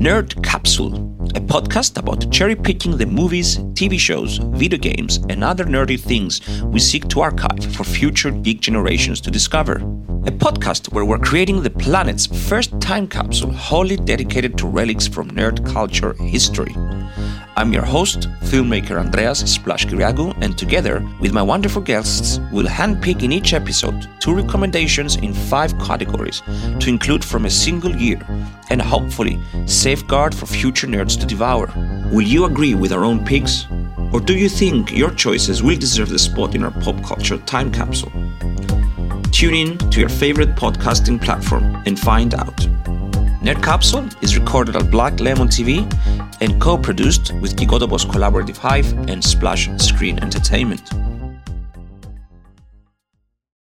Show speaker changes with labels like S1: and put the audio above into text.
S1: Nerd Capsule, a podcast about cherry picking the movies, TV shows, video games, and other nerdy things we seek to archive for future geek generations to discover. A podcast where we're creating the planet's first time capsule wholly dedicated to relics from nerd culture history. I'm your host, filmmaker Andreas Splash Kyriakou, and together with my wonderful guests, we'll handpick in each episode two recommendations in five categories to include from a single year and hopefully safeguard for future nerds to devour. Will you agree with our own picks? Or do you think your choices will deserve the spot in our pop culture time capsule? Tune in to your favorite podcasting platform and find out. Nerd Capsule is recorded at Black Lemon TV and co produced with Gigodobos Collaborative Hive and Splash Screen Entertainment.